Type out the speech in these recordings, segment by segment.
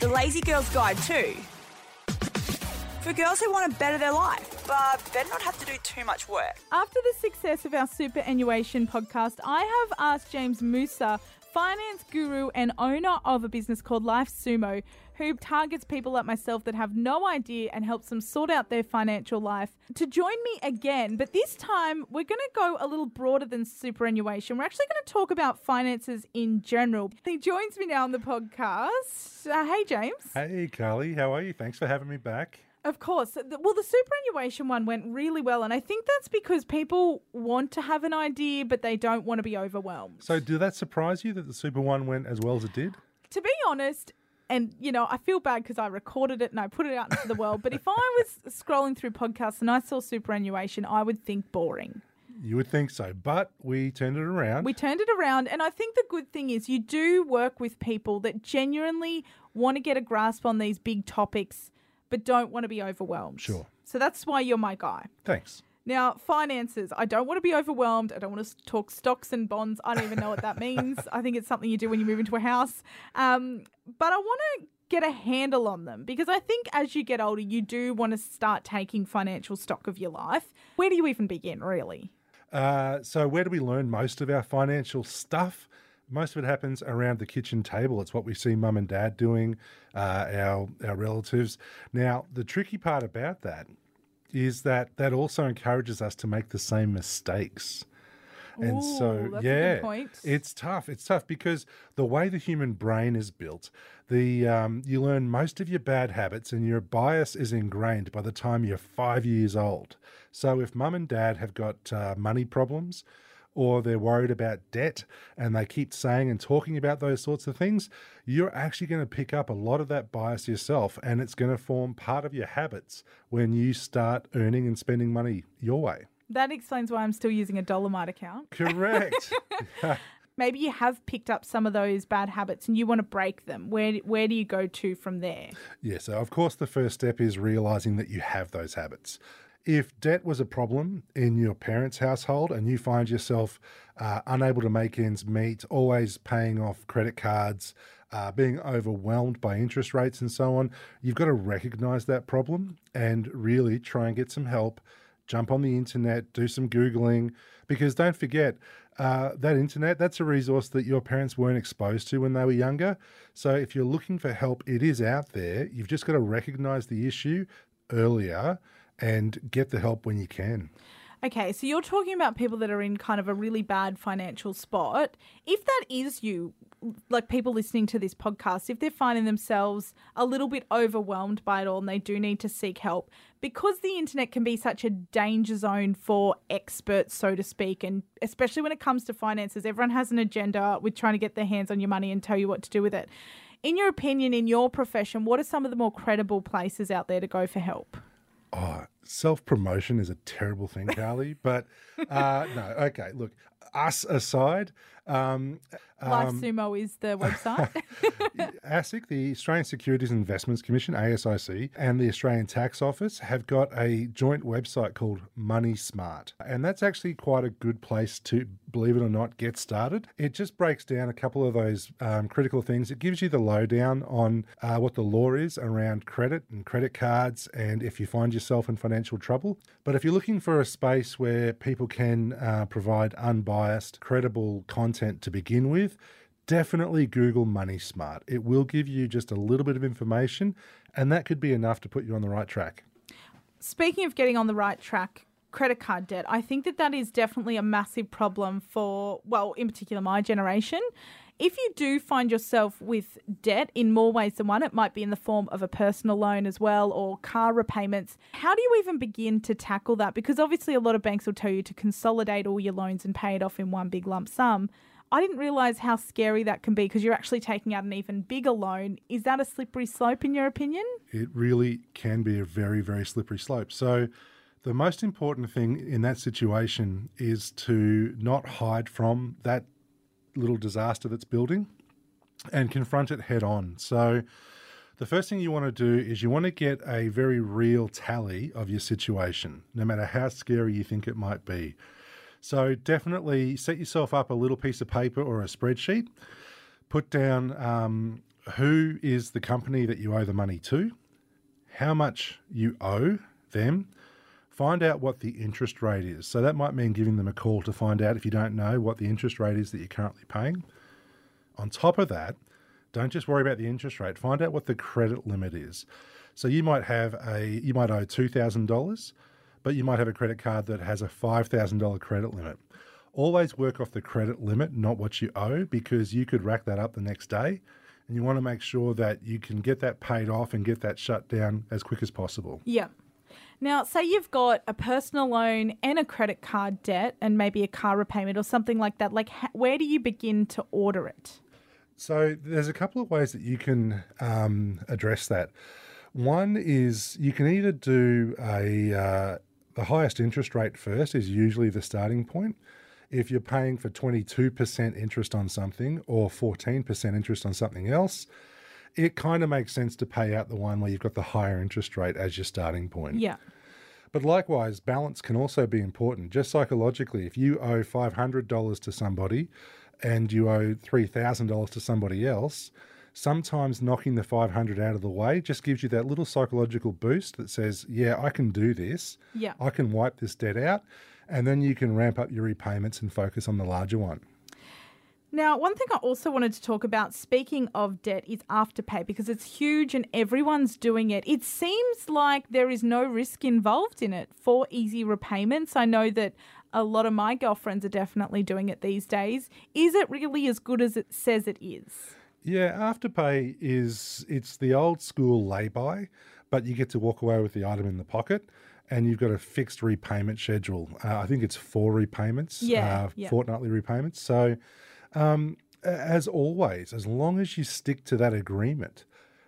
The Lazy Girl's Guide too. For girls who want to better their life, but better not have to do too much work. After the success of our superannuation podcast, I have asked James Mousa, finance guru and owner of a business called Life Sumo, who targets people like myself that have no idea and helps them sort out their financial life, to join me again. But this time, we're going to go a little broader than superannuation. We're actually going to talk about finances in general. He joins me now on the podcast. Uh, hey, James. Hey, Carly, how are you? Thanks for having me back. Of course. Well, the superannuation one went really well, and I think that's because people want to have an idea, but they don't want to be overwhelmed. So, did that surprise you that the Super One went as well as it did? to be honest, and you know, I feel bad because I recorded it and I put it out into the world. But if I was scrolling through podcasts and I saw superannuation, I would think boring. You would think so, but we turned it around. We turned it around, and I think the good thing is you do work with people that genuinely want to get a grasp on these big topics, but don't want to be overwhelmed. Sure. So that's why you're my guy. Thanks. Now, finances. I don't want to be overwhelmed. I don't want to talk stocks and bonds. I don't even know what that means. I think it's something you do when you move into a house. Um, but I want to get a handle on them because I think as you get older, you do want to start taking financial stock of your life. Where do you even begin, really? Uh, so, where do we learn most of our financial stuff? Most of it happens around the kitchen table. It's what we see mum and dad doing, uh, our our relatives. Now, the tricky part about that is that that also encourages us to make the same mistakes. And Ooh, so, yeah, it's tough. It's tough because the way the human brain is built, the um, you learn most of your bad habits, and your bias is ingrained by the time you're five years old. So, if mum and dad have got uh, money problems, or they're worried about debt, and they keep saying and talking about those sorts of things, you're actually going to pick up a lot of that bias yourself, and it's going to form part of your habits when you start earning and spending money your way. That explains why I'm still using a Dollarmite account. Correct. Maybe you have picked up some of those bad habits and you want to break them. Where where do you go to from there? Yeah, so of course, the first step is realizing that you have those habits. If debt was a problem in your parents' household and you find yourself uh, unable to make ends meet, always paying off credit cards, uh, being overwhelmed by interest rates and so on, you've got to recognize that problem and really try and get some help. Jump on the internet, do some Googling, because don't forget, uh, that internet, that's a resource that your parents weren't exposed to when they were younger. So if you're looking for help, it is out there. You've just got to recognize the issue earlier and get the help when you can. Okay, so you're talking about people that are in kind of a really bad financial spot. If that is you, like people listening to this podcast, if they're finding themselves a little bit overwhelmed by it all and they do need to seek help, because the internet can be such a danger zone for experts, so to speak, and especially when it comes to finances, everyone has an agenda with trying to get their hands on your money and tell you what to do with it. In your opinion, in your profession, what are some of the more credible places out there to go for help? Oh, self promotion is a terrible thing, Carly. but uh, no, okay. Look, us aside, um, Life Sumo is the website. ASIC, the Australian Securities and Investments Commission, ASIC, and the Australian Tax Office have got a joint website called Money Smart. And that's actually quite a good place to, believe it or not, get started. It just breaks down a couple of those um, critical things. It gives you the lowdown on uh, what the law is around credit and credit cards, and if you find yourself in financial trouble. But if you're looking for a space where people can uh, provide unbiased, credible content to begin with, definitely Google Money Smart. It will give you just a little bit of information, and that could be enough to put you on the right track. Speaking of getting on the right track, credit card debt, I think that that is definitely a massive problem for, well, in particular, my generation. If you do find yourself with debt in more ways than one, it might be in the form of a personal loan as well or car repayments. How do you even begin to tackle that? Because obviously, a lot of banks will tell you to consolidate all your loans and pay it off in one big lump sum. I didn't realize how scary that can be because you're actually taking out an even bigger loan. Is that a slippery slope, in your opinion? It really can be a very, very slippery slope. So, the most important thing in that situation is to not hide from that little disaster that's building and confront it head on. So, the first thing you want to do is you want to get a very real tally of your situation, no matter how scary you think it might be. So, definitely set yourself up a little piece of paper or a spreadsheet. Put down um, who is the company that you owe the money to, how much you owe them, find out what the interest rate is. So that might mean giving them a call to find out if you don't know what the interest rate is that you're currently paying. On top of that, don't just worry about the interest rate, find out what the credit limit is. So you might have a you might owe $2,000, but you might have a credit card that has a $5,000 credit limit. Always work off the credit limit, not what you owe, because you could rack that up the next day. And you want to make sure that you can get that paid off and get that shut down as quick as possible. Yeah. Now, say you've got a personal loan and a credit card debt and maybe a car repayment or something like that. Like, where do you begin to order it? So there's a couple of ways that you can um, address that. One is you can either do a uh, the highest interest rate first is usually the starting point. If you're paying for 22% interest on something or 14% interest on something else, it kind of makes sense to pay out the one where you've got the higher interest rate as your starting point. Yeah. But likewise, balance can also be important. Just psychologically, if you owe $500 to somebody and you owe $3,000 to somebody else, sometimes knocking the 500 out of the way just gives you that little psychological boost that says, yeah, I can do this. Yeah. I can wipe this debt out. And then you can ramp up your repayments and focus on the larger one. Now, one thing I also wanted to talk about, speaking of debt, is Afterpay because it's huge and everyone's doing it. It seems like there is no risk involved in it for easy repayments. I know that a lot of my girlfriends are definitely doing it these days. Is it really as good as it says it is? Yeah, Afterpay is it's the old school lay-by, but you get to walk away with the item in the pocket, and you've got a fixed repayment schedule. Uh, I think it's four repayments, Yeah, uh, yeah. fortnightly repayments. So, um, as always, as long as you stick to that agreement,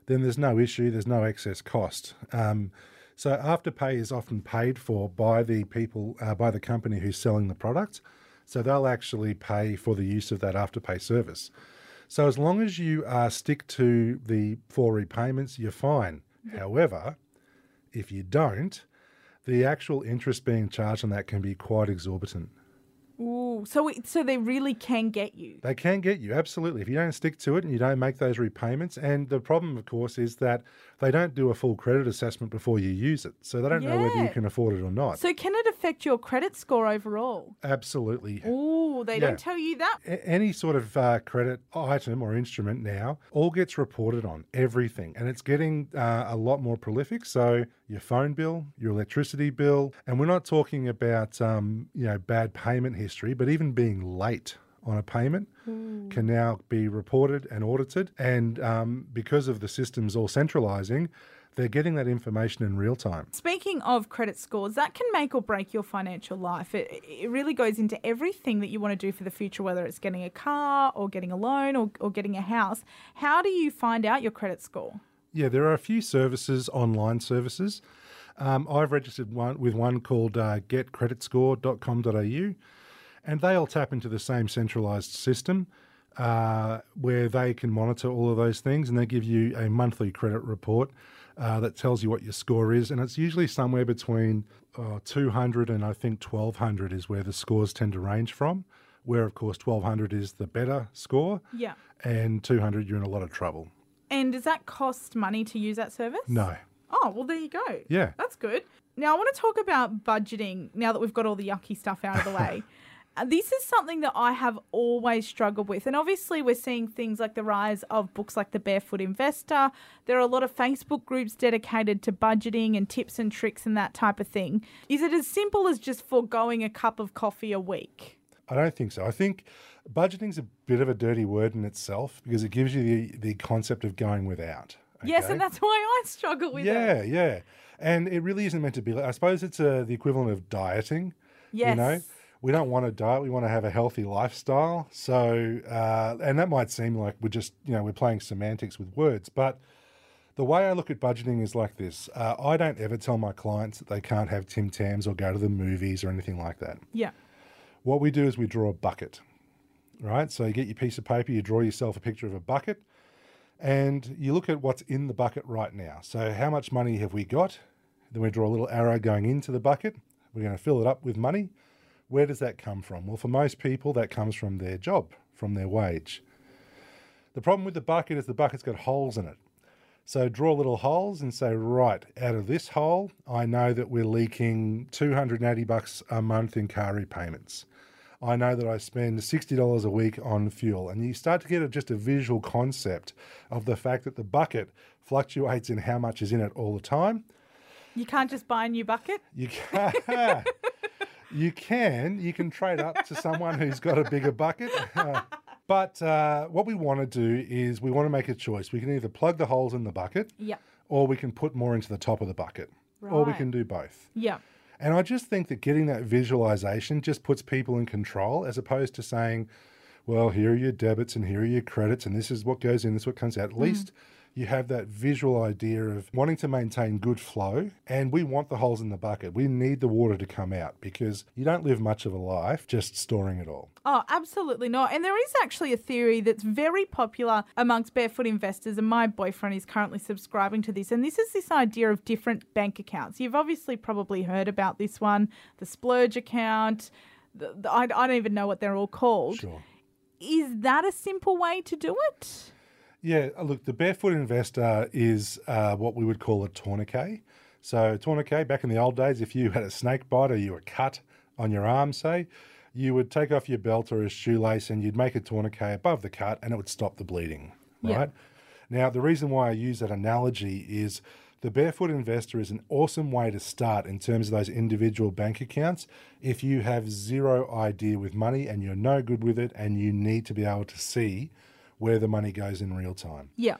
then there's no issue. There's no excess cost. Um, so Afterpay is often paid for by the people, uh, by the company who's selling the product. So they'll actually pay for the use of that Afterpay service. So as long as you uh, stick to the four repayments, you're fine. However, if you don't, the actual interest being charged on that can be quite exorbitant. Ooh, so so they really can get you. They can get you, absolutely, if you don't stick to it and you don't make those repayments. And the problem, of course, is that they don't do a full credit assessment before you use it. So they don't know whether you can afford it or not. So can it affect your credit score overall? absolutely. Ooh, they Yeah. don't tell you that. A- any sort of uh, credit item or instrument now all gets reported on everything and it's getting uh, a lot more prolific so your phone bill your electricity bill and we're not talking about um, you know bad payment history but even being late on a payment can now be reported and audited and um, because of the systems all centralizing they're getting that information in real time Speaking of credit scores, that can make or break your financial life. It, it really goes into everything that you want to do for the future, whether it's getting a car or getting a loan or, or getting a house. How do you find out your credit score? Yeah, there are a few services, online services. Um, I've registered one with one called uh, getcreditscore.com.au, and they all tap into the same centralized system uh, where they can monitor all of those things and they give you a monthly credit report uh, that tells you what your score is. And it's usually somewhere between uh, 200 and I think 1200 is where the scores tend to range from, where, of course, 1200 is the better score, Yeah. and 200 you're in a lot of trouble. And does that cost money to use that service? No. Oh, well, there you go. Yeah. That's good. Now, I want to talk about budgeting now that we've got all the yucky stuff out of the way. Uh, This is something that I have always struggled with. And obviously, we're seeing things like the rise of books like The Barefoot Investor. There are a lot of Facebook groups dedicated to budgeting and tips and tricks and that type of thing. Is it as simple as just foregoing a cup of coffee a week? I don't think so. I think budgeting's a bit of a dirty word in itself because it gives you the, the concept of going without. Yes, and that's why I struggle with it. yeah, yeah, and it really isn't meant to be. I suppose it's uh, the equivalent of dieting. Yes. You know, we don't want to diet. We want to have a healthy lifestyle. So, uh, and that might seem like we're just you know we're playing semantics with words, but the way I look at budgeting is like this. Uh, I don't ever tell my clients that they can't have Tim Tams or go to the movies or anything like that. Yeah. What we do is we draw a bucket, right? So you get your piece of paper, you draw yourself a picture of a bucket, and you look at what's in the bucket right now. So how much money have we got? Then we draw a little arrow going into the bucket. We're going to fill it up with money. Where does that come from? Well, for most people, that comes from their job, from their wage. The problem with the bucket is the bucket's got holes in it. So draw little holes and say, right, out of this hole, I know that we're leaking 280 bucks a month in car repayments. I know that I spend $60 a week on fuel. And you start to get a, just a visual concept of the fact that the bucket fluctuates in how much is in it all the time. You can't just buy a new bucket. You can, you can, you can trade up to someone who's got a bigger bucket. but uh, what we want to do is we want to make a choice. We can either plug the holes in the bucket, Yeah. or we can put more into the top of the bucket, or we can do both. Yeah. And I just think that getting that visualization just puts people in control as opposed to saying, well, here are your debits and here are your credits, and this is what goes in, this is what comes out. At least you have that visual idea of wanting to maintain good flow. And we want the holes in the bucket. We need the water to come out because you don't live much of a life just storing it all. Oh, absolutely not. And there is actually a theory that's very popular amongst barefoot investors, and my boyfriend is currently subscribing to this. And this is this idea of different bank accounts. You've obviously probably heard about this one the splurge account. The, the, I, I don't even know what they're all called. Sure. Is that a simple way to do it? Yeah, uh, look, the barefoot investor is uh, what we would call a tourniquet. So, tourniquet, back in the old days, if you had a snake bite or you were cut on your arm, say, you would take off your belt or a shoelace and you'd make a tourniquet above the cut and it would stop the bleeding, Yeah. right? Now, the reason why I use that analogy is the barefoot investor is an awesome way to start in terms of those individual bank accounts if you have zero idea with money and you're no good with it and you need to be able to see where the money goes in real time. Yeah.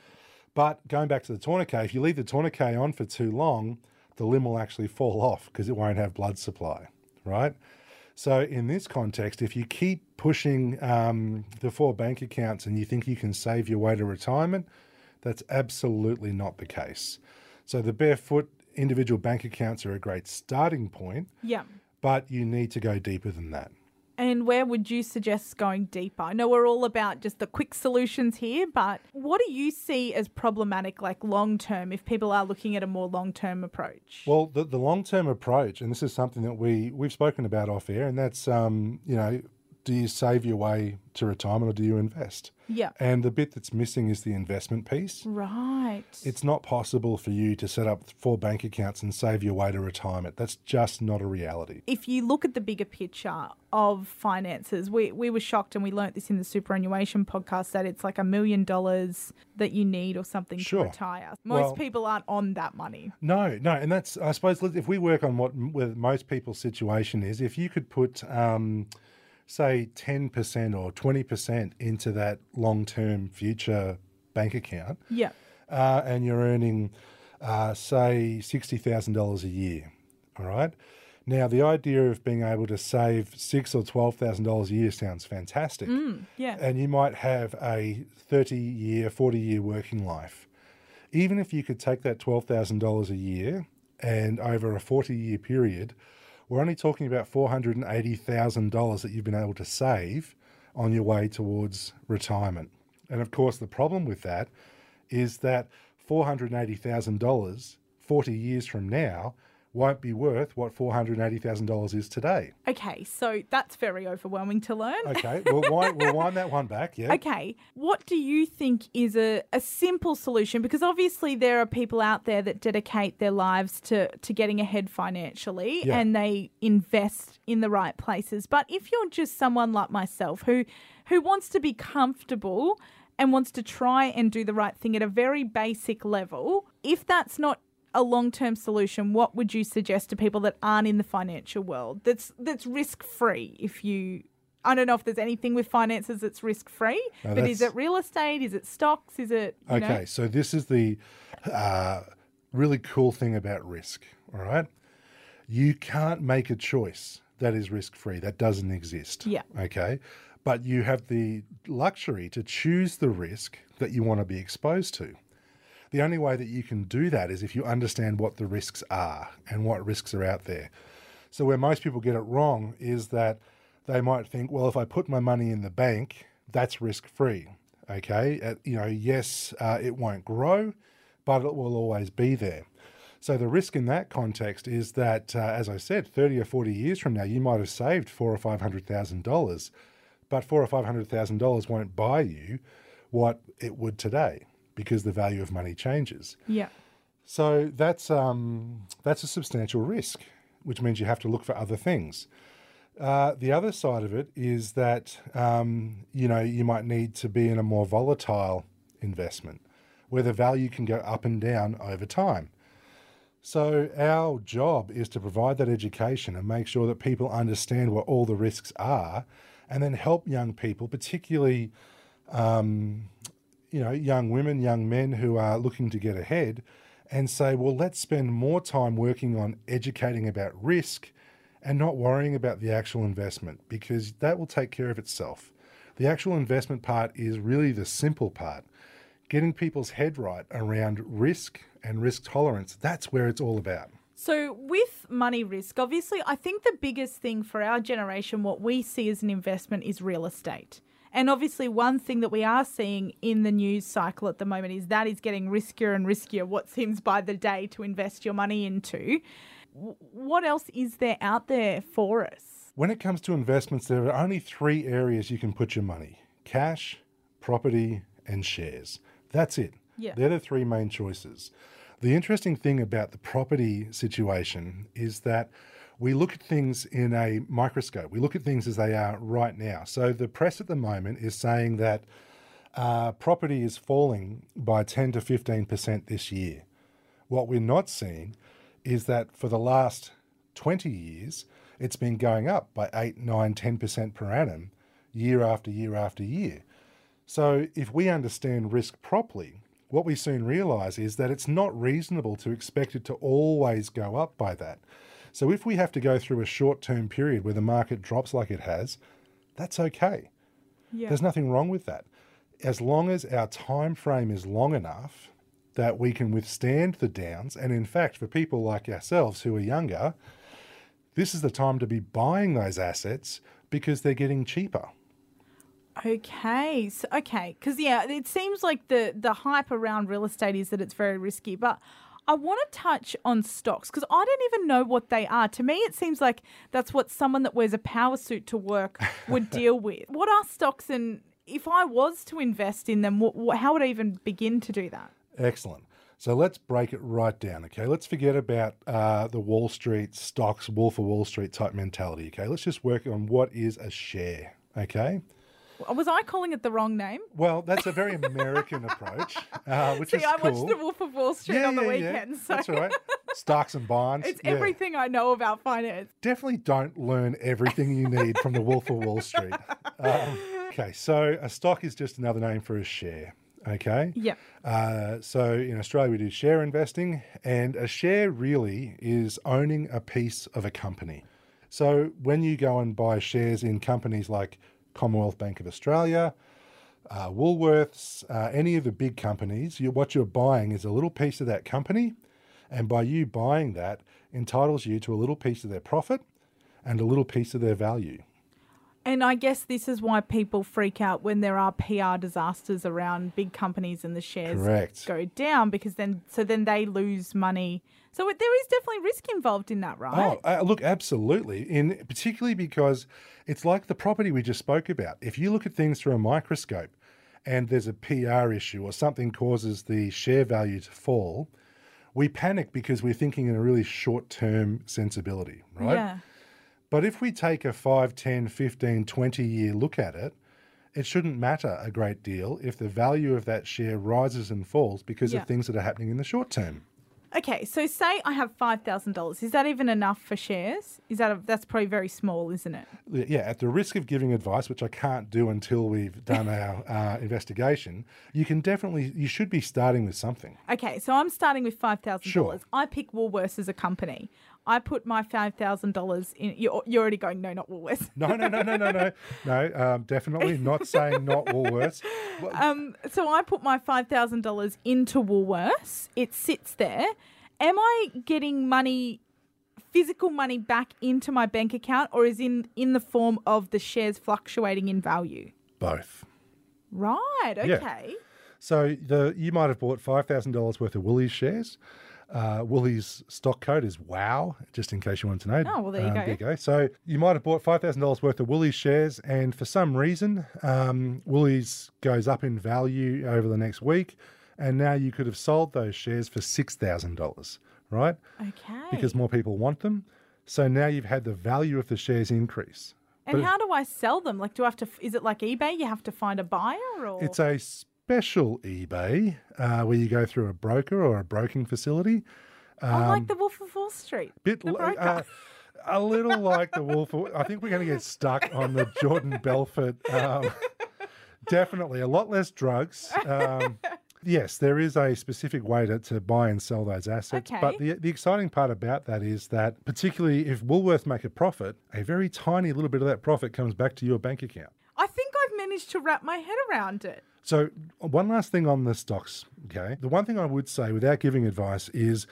But going back to the tourniquet, if you leave the tourniquet on for too long, the limb will actually fall off because it won't have blood supply, right? So, in this context, if you keep pushing um, the four bank accounts and you think you can save your way to retirement, that's absolutely not the case. So, the barefoot individual bank accounts are a great starting point, Yeah. but you need to go deeper than that. And where would you suggest going deeper? I know we're all about just the quick solutions here, but what do you see as problematic, like long term, if people are looking at a more long term approach? Well, the, the long term approach, and this is something that we we've spoken about off air, and that's um, you know, do you save your way to retirement or do you invest? yeah. And the bit that's missing is the investment piece. Right. It's not possible for you to set up four bank accounts and save your way to retirement. That's just not a reality. if you look at the bigger picture of finances, we, we were shocked and we learnt this in the superannuation podcast that it's like a million dollars that you need or something Sure. to retire. Most Well- people aren't on that money. No, no, and that's I suppose if we work on what most people's situation is, if you could put um, say ten percent or twenty percent into that long term future bank account, Yeah. uh, and you're earning, uh, say, $60,000 a year. All right. Now, the idea of being able to save six or $12,000 a year sounds fantastic. Yeah. And you might have a 30 year, 40 year working life. Even if you could take that $12,000 a year and over a 40 year period, we're only talking about $480,000 that you've been able to save on your way towards retirement. And of course, the problem with that is that $480,000 40 years from now won't be worth what $480,000 is today. Okay, so that's very overwhelming to learn. Okay, we'll wind, we'll wind that one back. Yeah. Okay, what do you think is a, a simple solution? Because obviously there are people out there that dedicate their lives to, to getting ahead financially Yeah. and they invest in the right places. But if you're just someone like myself who who wants to be comfortable and wants to try and do the right thing at a very basic level, if that's not a long-term solution, what would you suggest to people that aren't in the financial world? That's that's risk-free if you I don't know if there's anything with finances that's risk free, No, but is it real estate? Is it stocks? Is it you know? Okay, so this is the uh, really cool thing about risk. All right, you can't make a choice that is risk free. That doesn't exist. Yeah. Okay, but you have the luxury to choose the risk that you want to be exposed to. The only way that you can do that is if you understand what the risks are and what risks are out there. So where most people get it wrong is that they might think, well, if I put my money in the bank, that's risk free. Okay, Uh, you know, yes, uh, it won't grow, but it will always be there. So the risk in that context is that, uh, as I said, thirty or forty years from now, you might have saved four or five hundred thousand dollars, but four or five hundred thousand dollars won't buy you what it would today because the value of money changes. Yeah. So that's um, that's a substantial risk, which means you have to look for other things. Uh, the other side of it is that um, you know you might need to be in a more volatile investment, where the value can go up and down over time. So our job is to provide that education and make sure that people understand what all the risks are, and then help young people, particularly um, you know young women, young men who are looking to get ahead, and say, well, let's spend more time working on educating about risk and not worrying about the actual investment because that will take care of itself. The actual investment part is really the simple part. Getting people's head right around risk and risk tolerance, that's where it's all about. So, with money risk, obviously, I think the biggest thing for our generation, what we see as an investment, is real estate. And obviously, one thing that we are seeing in the news cycle at the moment is that is getting riskier and riskier, what seems by the day to invest your money into. What else is there out there for us? When it comes to investments, there are only three areas you can put your money cash, property, and shares. That's it. Yeah. They're the three main choices. The interesting thing about the property situation is that we look at things in a microscope. We look at things as they are right now. So the press at the moment is saying that uh, property is falling by 10 to 15% this year. What we're not seeing is that for the last 20 years, it's been going up by 8, 9, 10% per annum, year after year after year. So if we understand risk properly, what we soon realize is that it's not reasonable to expect it to always go up by that. So if we have to go through a short term period where the market drops like it has, that's okay. Yeah. There's nothing wrong with that. As long as our time frame is long enough that we can withstand the downs, and in fact, for people like ourselves who are younger, this is the time to be buying those assets because they're getting cheaper. Okay, so, okay, because yeah, it seems like the the hype around real estate is that it's very risky, but I want to touch on stocks because I don't even know what they are. To me, it seems like that's what someone that wears a power suit to work would deal with. What are stocks, and if I was to invest in them, what, how would I even begin to do that? Excellent. So let's break it right down, okay? Let's forget about uh, the Wall Street stocks, Wolf of Wall Street type mentality, okay? Let's just work on what is a share, okay? Was I calling it the wrong name? Well, that's a very American approach, uh, which See, is I cool. watched The Wolf of Wall Street yeah, on the yeah, weekend, yeah. so That's all right. Stocks and bonds. it's everything I know about finance. Definitely don't learn everything you need from the Wolf of Wall Street. Um, okay, so a stock is just another name for a share. Okay. Yeah. Uh, so in Australia, we do share investing, and a share really is owning a piece of a company. So when you go and buy shares in companies like Commonwealth Bank of Australia, uh, Woolworths, uh, any of the big companies, you, what you're buying is a little piece of that company. And by you buying that, entitles you to a little piece of their profit and a little piece of their value. And I guess this is why people freak out when there are PR disasters around big companies and the shares Correct. go down because then so then they lose money. So there is definitely risk involved in that, right? Oh, uh, look, absolutely. In particularly because it's like the property we just spoke about. If you look at things through a microscope, and there's a PR issue or something causes the share value to fall, we panic because we're thinking in a really short-term sensibility, right? Yeah. But if we take a 5, 10, 15, 20 year look at it, it shouldn't matter a great deal if the value of that share rises and falls because Yeah. of things that are happening in the short term. Okay, so say I have five thousand dollars. Is that even enough for shares? Is that a, that's probably very small, isn't it? Yeah, at the risk of giving advice, which I can't do until we've done our uh, investigation, you can definitely, you should be starting with something. Okay, so I'm starting with five thousand dollars. Sure. I pick Woolworths as a company. I put my five thousand dollars in. You're, you're already going no, not Woolworths. No, no, no, no, no, no, no. Um, definitely not saying not Woolworths. Um, so I put my five thousand dollars into Woolworths. It sits there. Am I getting money, physical money, back into my bank account, or is in in the form of the shares fluctuating in value? Both. Right. Yeah. Okay. So the you might have bought five thousand dollars worth of Woolies shares. Uh, Woolies stock code is WOW, just in case you wanted to know. Oh, well, there you go. There you go. So you might have bought $5,000 worth of Woolies shares, and for some reason, um, Woolies goes up in value over the next week, and now you could have sold those shares for $6,000, right? Okay. Because more people want them. So now you've had the value of the shares increase. and but- how do I sell them? Like, do I have to? Is it like eBay? You have to find a buyer, or It's a special eBay uh, where you go through a broker or a broking facility. oh, like the Wolf of Wall Street. Bit The li- broker. uh, a little like the Wolf. of- I think we're going to get stuck on the Jordan Belfort. Um, definitely a lot less drugs. Um, yes, there is a specific way to, to buy and sell those assets. But the, the exciting part about that is that, particularly if Woolworth make a profit, a very tiny little bit of that profit comes back to your bank account. I think I've managed to wrap my head around it. So, one last thing on the stocks, okay? The one thing I would say without giving advice is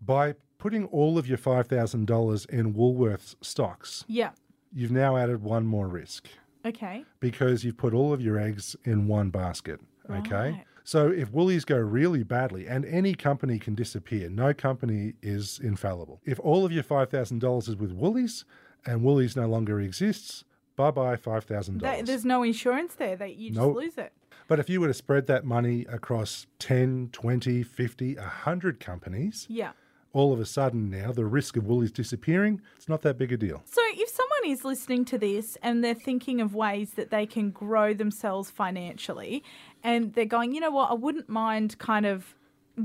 by putting all of your $5,000 in Woolworths stocks, Yeah. you've now added one more risk Okay. because you've put all of your eggs in one basket, okay? Right. So, if Woolies go really badly, and any company can disappear, no company is infallible. If all of your $5,000 is with Woolies and Woolies no longer exists, bye bye $5,000. There's no insurance there. That you just Nope. lose it. But if you were to spread that money across 10, 20, 50, 100 companies, Yeah. all of a sudden now the risk of Woolies disappearing, it's not that big a deal. So, if someone is listening to this and they're thinking of ways that they can grow themselves financially, and they're going, you know what, I wouldn't mind kind of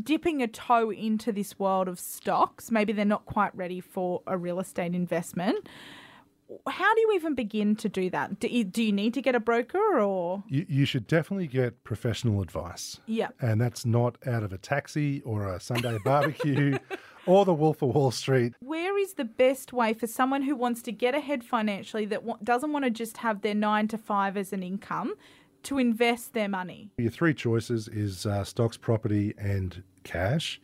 dipping a toe into this world of stocks. Maybe they're not quite ready for a real estate investment. How do you even begin to do that? Do you, do you need to get a broker or? You, you should definitely get professional advice. Yeah. And that's not out of a taxi or a Sunday barbecue or the Wolf of Wall Street. Where is the best way for someone who wants to get ahead financially that doesn't want to just have their nine to five as an income to invest their money? Your three choices is uh, stocks, property, and cash,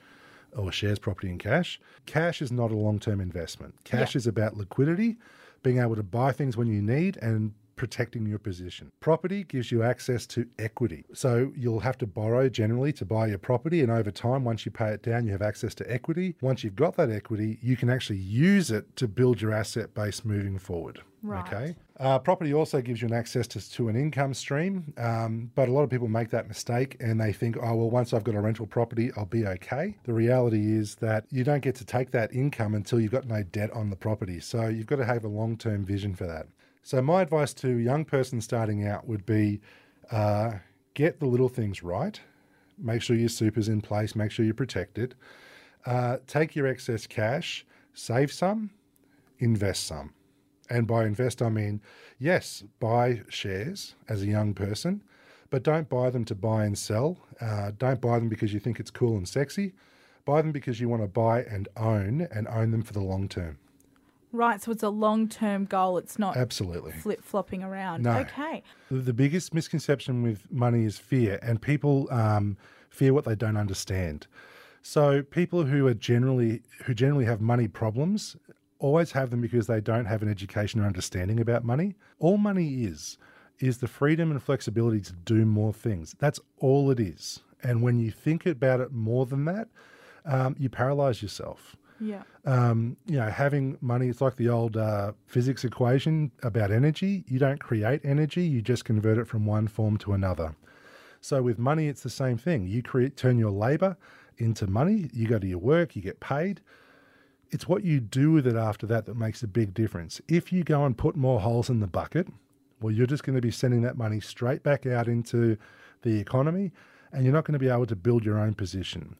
or shares, property, and cash. Cash is not a long term investment. Cash Yeah. is about liquidity, being able to buy things when you need, and protecting your position. Property gives you access to equity. So you'll have to borrow generally to buy your property, and over time, once you pay it down, you have access to equity. Once you've got that equity, you can actually use it to build your asset base moving forward. Right. Okay. Uh, property also gives you an access to, to an income stream, um, but a lot of people make that mistake and they think, oh, well, once I've got a rental property, I'll be okay. The reality is that you don't get to take that income until you've got no debt on the property. So you've got to have a long term vision for that. So, my advice to a young person starting out would be uh, get the little things right, make sure your super's in place, make sure you're protected, uh, take your excess cash, save some, invest some. And by invest, I mean, yes, buy shares as a young person, but don't buy them to buy and sell. Uh, don't buy them because you think it's cool and sexy. Buy them because you want to buy and own and own them for the long term. Right, so it's a long term goal. It's not Absolutely. flip flopping around. No. Okay. The- The biggest misconception with money is fear, and people um, fear what they don't understand. So people who are generally who generally have money problems always have them because they don't have an education or understanding about money. All money is is the freedom and flexibility to do more things. That's all it is. And when you think about it more than that, um, you paralyze yourself Yeah. um, you know, having money, it's like the old uh, physics equation about energy. You don't create energy, you just convert it from one form to another. So with money, it's the same thing. You create, turn your labor into money, you go to your work, you get paid. It's what you do with it after that that makes a big difference. If you go and put more holes in the bucket, well, you're just going to be sending that money straight back out into the economy and you're not going to be able to build your own position.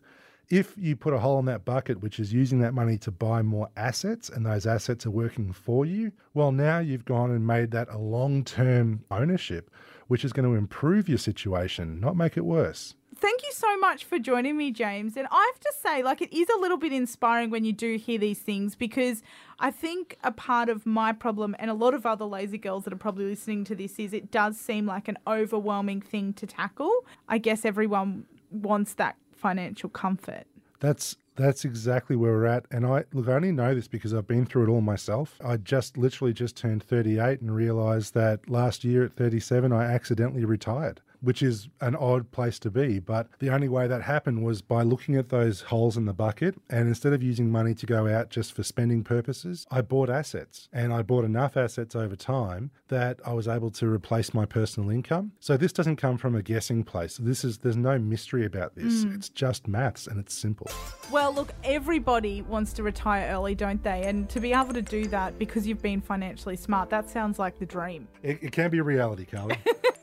If you put a hole in that bucket, which is using that money to buy more assets, and those assets are working for you, well, now you've gone and made that a long term ownership, which is going to improve your situation, not make it worse. Thank you so much for joining me, James. And I have to say, like, it is a little bit inspiring when you do hear these things because I think a part of my problem and a lot of other lazy girls that are probably listening to this is it does seem like an overwhelming thing to tackle. I guess everyone wants that financial comfort. That's that's exactly where we're at. And I look, I only know this because I've been through it all myself. I just literally just turned 38 and realized that last year at 37, I accidentally retired. Which is an odd place to be. But the only way that happened was by looking at those holes in the bucket. And instead of using money to go out just for spending purposes, I bought assets. And I bought enough assets over time that I was able to replace my personal income. So this doesn't come from a guessing place. This is there's no mystery about this. Hmm. It's just maths and it's simple. Well, look, everybody wants to retire early, don't they? And to be able to do that because you've been financially smart, that sounds like the dream. It, it can be a reality, Carly.